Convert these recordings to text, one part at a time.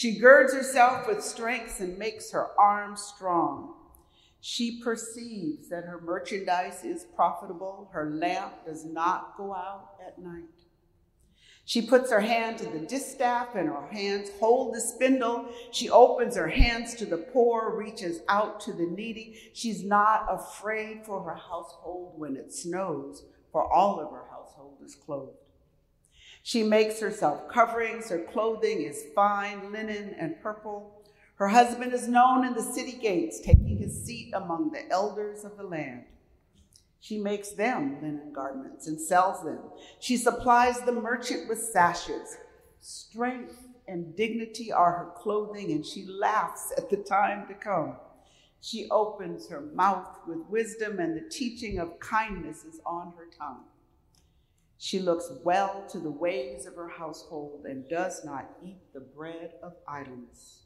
She girds herself with strength and makes her arms strong. She perceives that her merchandise is profitable. Her lamp does not go out at night. She puts her hand to the distaff and her hands hold the spindle. She opens her hands to the poor, reaches out to the needy. She's not afraid for her household when it snows, for all of her household is clothed. She makes herself coverings. Her clothing is fine linen and purple. Her husband is known in the city gates, taking his seat among the elders of the land. She makes them linen garments and sells them. She supplies the merchant with sashes. Strength and dignity are her clothing, and she laughs at the time to come. She opens her mouth with wisdom, and the teaching of kindness is on her tongue. She looks well to the ways of her household and does not eat the bread of idleness.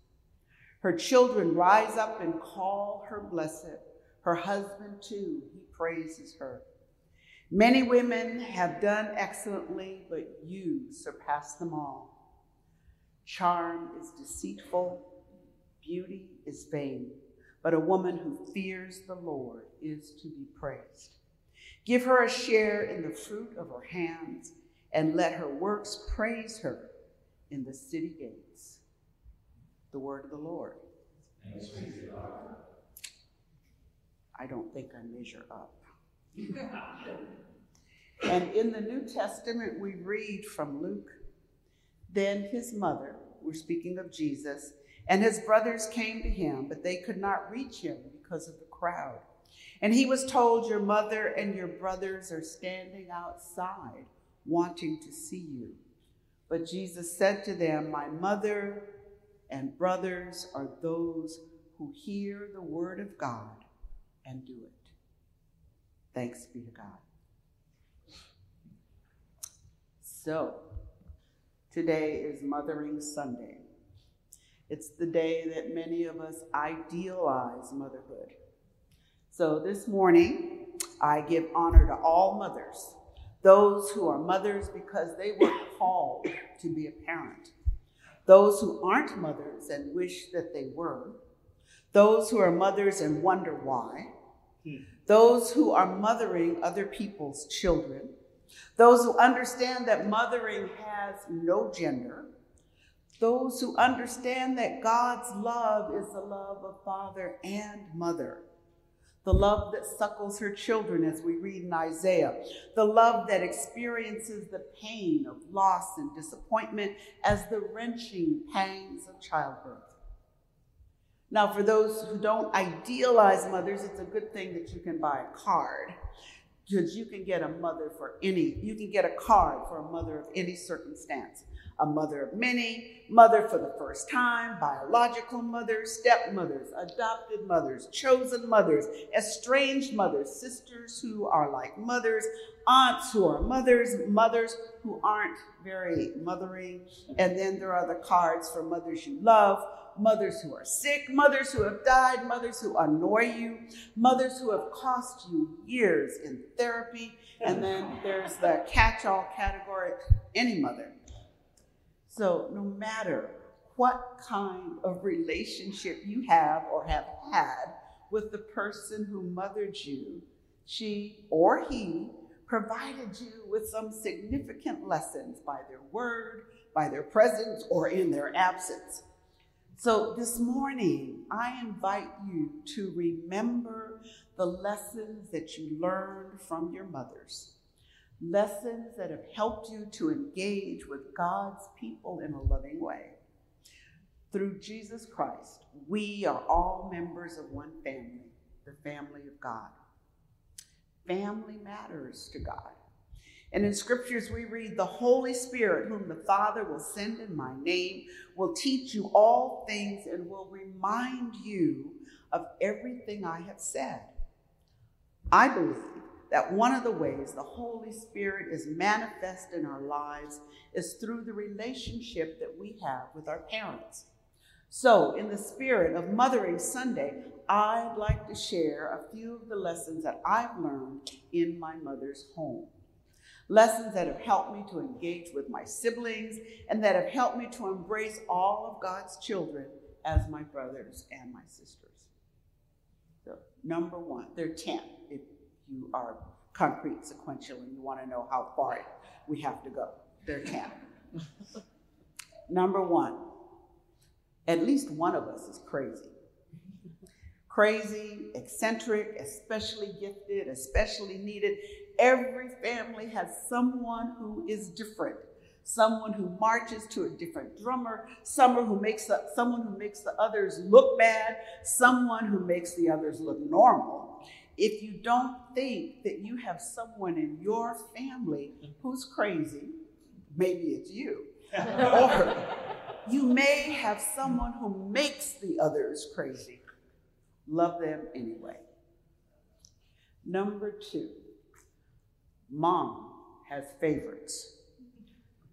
Her children rise up and call her blessed. Her husband, too, he praises her. Many women have done excellently, but you surpass them all. Charm is deceitful, beauty is vain, but a woman who fears the Lord is to be praised. Give her a share in the fruit of her hands, and let her works praise her in the city gates the word of the Lord. I don't think I measure up. and in the New Testament, we read from Luke Then his mother, we're speaking of Jesus, and his brothers came to him, but they could not reach him because of the crowd. And he was told, Your mother and your brothers are standing outside wanting to see you. But Jesus said to them, My mother and brothers are those who hear the word of God and do it. Thanks be to God. So, today is Mothering Sunday. It's the day that many of us idealize motherhood. So, this morning, I give honor to all mothers, those who are mothers because they were called to be a parent those who aren't mothers and wish that they were, those who are mothers and wonder why, hmm. those who are mothering other people's children, those who understand that mothering has no gender, those who understand that God's love is the love of father and mother the love that suckles her children, as we read in Isaiah, the love that experiences the pain of loss and disappointment as the wrenching pangs of childbirth. Now, for those who don't idealize mothers, it's a good thing that you can buy a card. Because you can get a mother for any, you can get a card for a mother of any circumstance a mother of many, mother for the first time, biological mothers, stepmothers, adopted mothers, chosen mothers, estranged mothers, sisters who are like mothers, aunts who are mothers, mothers who aren't very mothering. And then there are the cards for mothers you love, mothers who are sick, mothers who have died, mothers who annoy you, mothers who have cost you years in therapy. And then there's the catch all category any mother so, no matter what kind of relationship you have or have had with the person who mothered you, she or he provided you with some significant lessons by their word, by their presence, or in their absence. So, this morning, I invite you to remember the lessons that you learned from your mothers lessons that have helped you to engage with God's people in a loving way. Through Jesus Christ, we are all members of one family, the family of God. Family matters to God. And in scriptures, we read, The Holy Spirit, whom the Father will send in my name, will teach you all things and will remind you of everything I have said. I believe that one of the ways the Holy Spirit is manifest in our lives is through the relationship that we have with our parents. So, in the spirit of Mothering Sunday, I'd like to share a few of the lessons that I've learned in my mother's home. Lessons that have helped me to engage with my siblings and that have helped me to embrace all of God's children as my brothers and my sisters. So, number one, there are 10 if you are concrete sequential and you want to know how far we have to go. There 10. number one, at least one of us is crazy. Crazy, eccentric, especially gifted, especially needed. Every family has someone who is different. Someone who marches to a different drummer, someone who makes the, someone who makes the others look bad, someone who makes the others look normal. If you don't think that you have someone in your family who's crazy, maybe it's you. or you may have someone who makes the others crazy. Love them anyway. Number two, mom has favorites.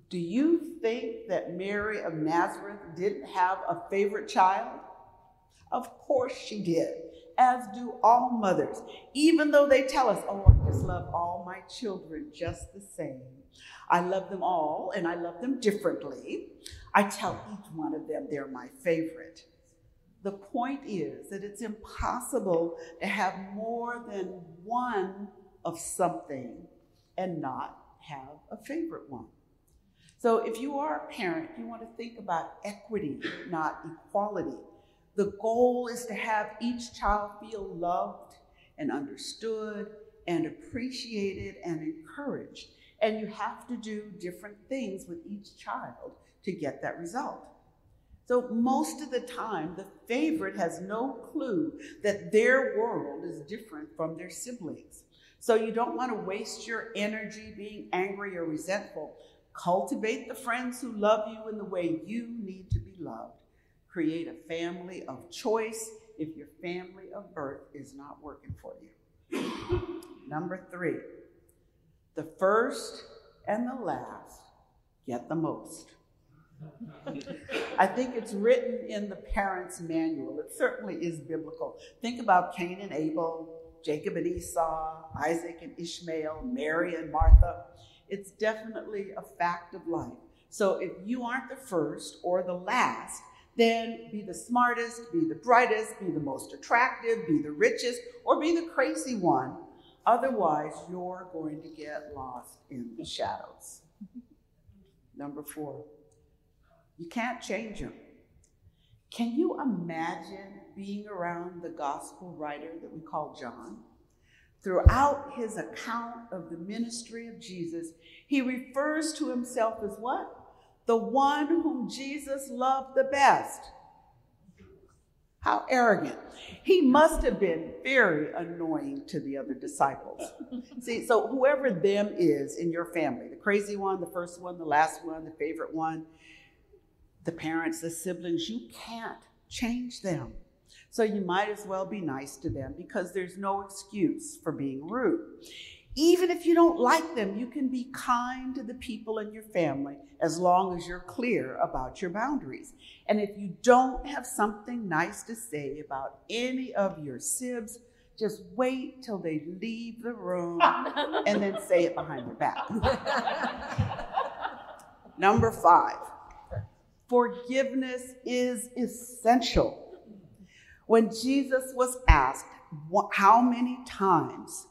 Do you think that Mary of Nazareth didn't have a favorite child? Of course she did, as do all mothers, even though they tell us, oh, I just love all my children just the same. I love them all and I love them differently. I tell each one of them they're my favorite. The point is that it's impossible to have more than one of something and not have a favorite one. So if you are a parent, you want to think about equity, not equality. The goal is to have each child feel loved and understood and appreciated and encouraged. And you have to do different things with each child to get that result. So, most of the time, the favorite has no clue that their world is different from their siblings. So, you don't want to waste your energy being angry or resentful. Cultivate the friends who love you in the way you need to be loved. Create a family of choice if your family of birth is not working for you. Number three, the first and the last get the most. I think it's written in the parents' manual. It certainly is biblical. Think about Cain and Abel, Jacob and Esau, Isaac and Ishmael, Mary and Martha. It's definitely a fact of life. So if you aren't the first or the last, then be the smartest, be the brightest, be the most attractive, be the richest, or be the crazy one. Otherwise, you're going to get lost in the shadows. Number four. You can't change them. Can you imagine being around the gospel writer that we call John? Throughout his account of the ministry of Jesus, he refers to himself as what? The one whom Jesus loved the best. How arrogant. He must have been very annoying to the other disciples. See, so whoever them is in your family, the crazy one, the first one, the last one, the favorite one, the parents, the siblings, you can't change them. So you might as well be nice to them because there's no excuse for being rude. Even if you don't like them, you can be kind to the people in your family as long as you're clear about your boundaries. And if you don't have something nice to say about any of your sibs, just wait till they leave the room and then say it behind their back. Number five, Forgiveness is essential. When Jesus was asked how many times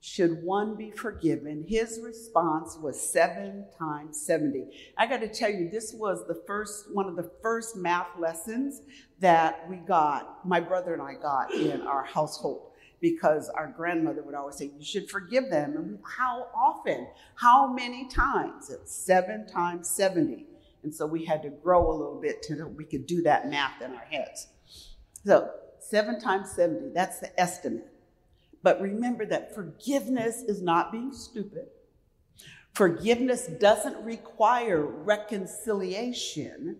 should one be forgiven, his response was seven times 70. I got to tell you, this was the first one of the first math lessons that we got, my brother and I got in our household because our grandmother would always say, You should forgive them. And how often? How many times? It's seven times 70. And so we had to grow a little bit till we could do that math in our heads. So seven times 70, that's the estimate. But remember that forgiveness is not being stupid. Forgiveness doesn't require reconciliation.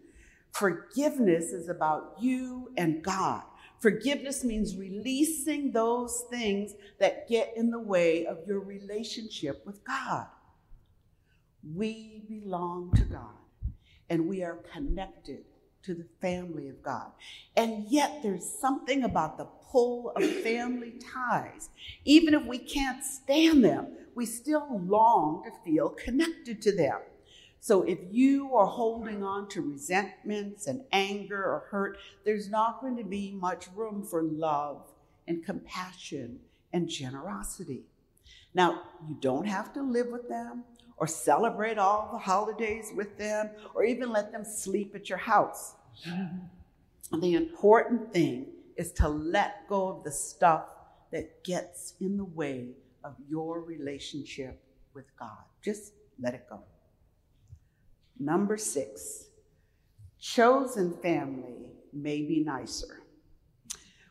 Forgiveness is about you and God. Forgiveness means releasing those things that get in the way of your relationship with God. We belong to God and we are connected to the family of God. And yet, there's something about the pull of family ties. Even if we can't stand them, we still long to feel connected to them. So if you are holding on to resentments and anger or hurt, there's not going to be much room for love and compassion and generosity. Now, you don't have to live with them or celebrate all the holidays with them or even let them sleep at your house. The important thing is to let go of the stuff that gets in the way of your relationship with God. Just let it go. Number six, chosen family may be nicer.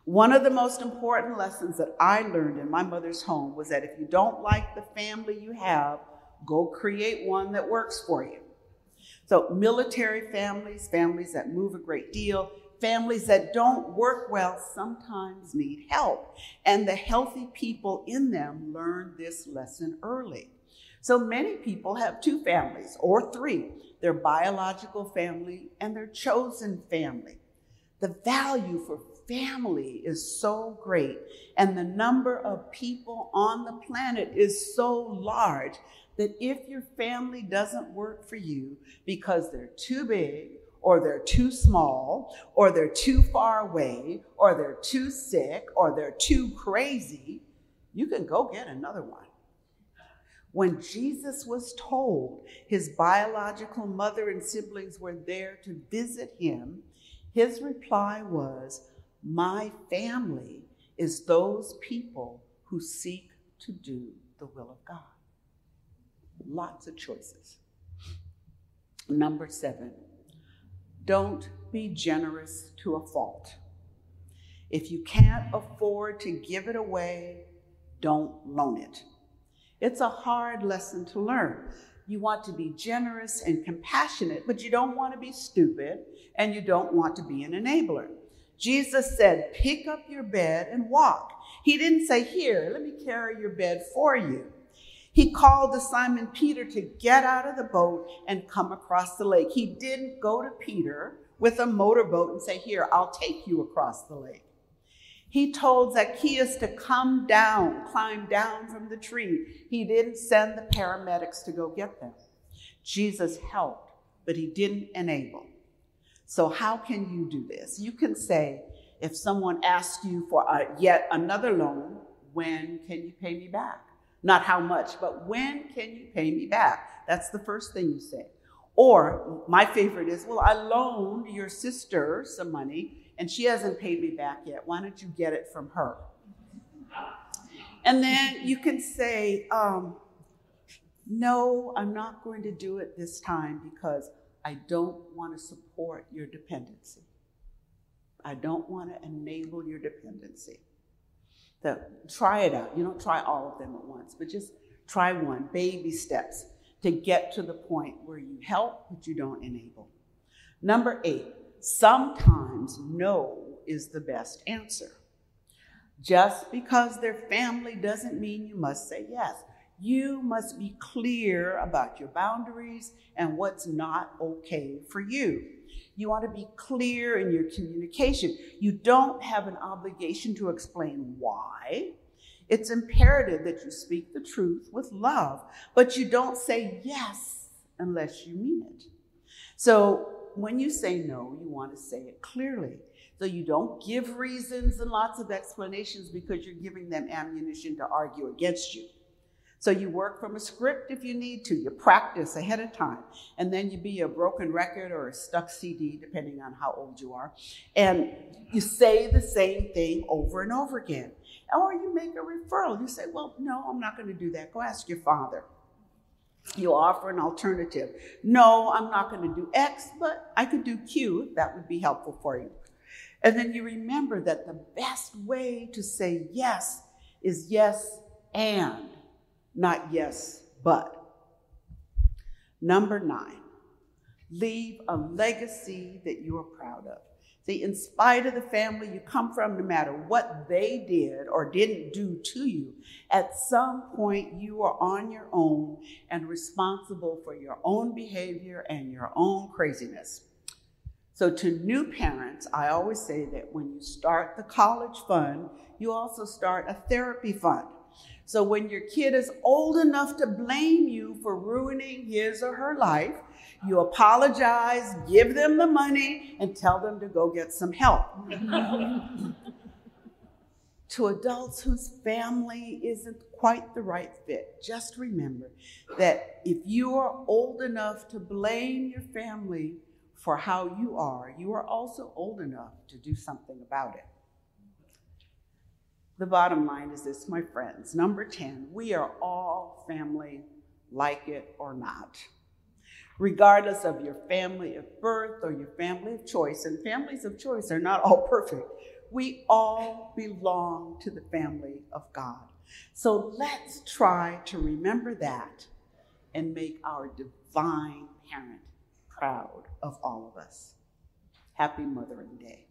One of the most important lessons that I learned in my mother's home was that if you don't like the family you have, go create one that works for you. So, military families, families that move a great deal, families that don't work well sometimes need help. And the healthy people in them learn this lesson early. So, many people have two families or three their biological family and their chosen family. The value for family is so great, and the number of people on the planet is so large that if your family doesn't work for you because they're too big, or they're too small, or they're too far away, or they're too sick, or they're too crazy, you can go get another one. When Jesus was told his biological mother and siblings were there to visit him, his reply was, My family is those people who seek to do the will of God. Lots of choices. Number seven, don't be generous to a fault. If you can't afford to give it away, don't loan it. It's a hard lesson to learn. You want to be generous and compassionate, but you don't want to be stupid and you don't want to be an enabler. Jesus said, Pick up your bed and walk. He didn't say, Here, let me carry your bed for you. He called to Simon Peter to get out of the boat and come across the lake. He didn't go to Peter with a motorboat and say, Here, I'll take you across the lake. He told Zacchaeus to come down, climb down from the tree. He didn't send the paramedics to go get them. Jesus helped, but he didn't enable. So, how can you do this? You can say, if someone asks you for a, yet another loan, when can you pay me back? Not how much, but when can you pay me back? That's the first thing you say. Or my favorite is, well, I loaned your sister some money and she hasn't paid me back yet. Why don't you get it from her? And then you can say, um, no, I'm not going to do it this time because I don't want to support your dependency. I don't want to enable your dependency. So try it out. You don't try all of them at once, but just try one, baby steps to get to the point where you help, but you don't enable. Number eight, sometimes no is the best answer. Just because they're family doesn't mean you must say yes. You must be clear about your boundaries and what's not okay for you. You want to be clear in your communication. You don't have an obligation to explain why. It's imperative that you speak the truth with love, but you don't say yes unless you mean it. So when you say no, you want to say it clearly. So you don't give reasons and lots of explanations because you're giving them ammunition to argue against you. So you work from a script if you need to. You practice ahead of time. And then you be a broken record or a stuck CD, depending on how old you are. And you say the same thing over and over again. Or you make a referral. You say, well, no, I'm not going to do that. Go ask your father you offer an alternative. No, I'm not going to do X, but I could do Q. That would be helpful for you. And then you remember that the best way to say yes is yes and, not yes but. Number nine, leave a legacy that you are proud of. See, in spite of the family you come from, no matter what they did or didn't do to you, at some point you are on your own and responsible for your own behavior and your own craziness. So, to new parents, I always say that when you start the college fund, you also start a therapy fund. So, when your kid is old enough to blame you for ruining his or her life, you apologize, give them the money, and tell them to go get some help. to adults whose family isn't quite the right fit, just remember that if you are old enough to blame your family for how you are, you are also old enough to do something about it. The bottom line is this, my friends. Number 10, we are all family, like it or not. Regardless of your family of birth or your family of choice, and families of choice are not all perfect, we all belong to the family of God. So let's try to remember that and make our divine parent proud of all of us. Happy Mothering Day.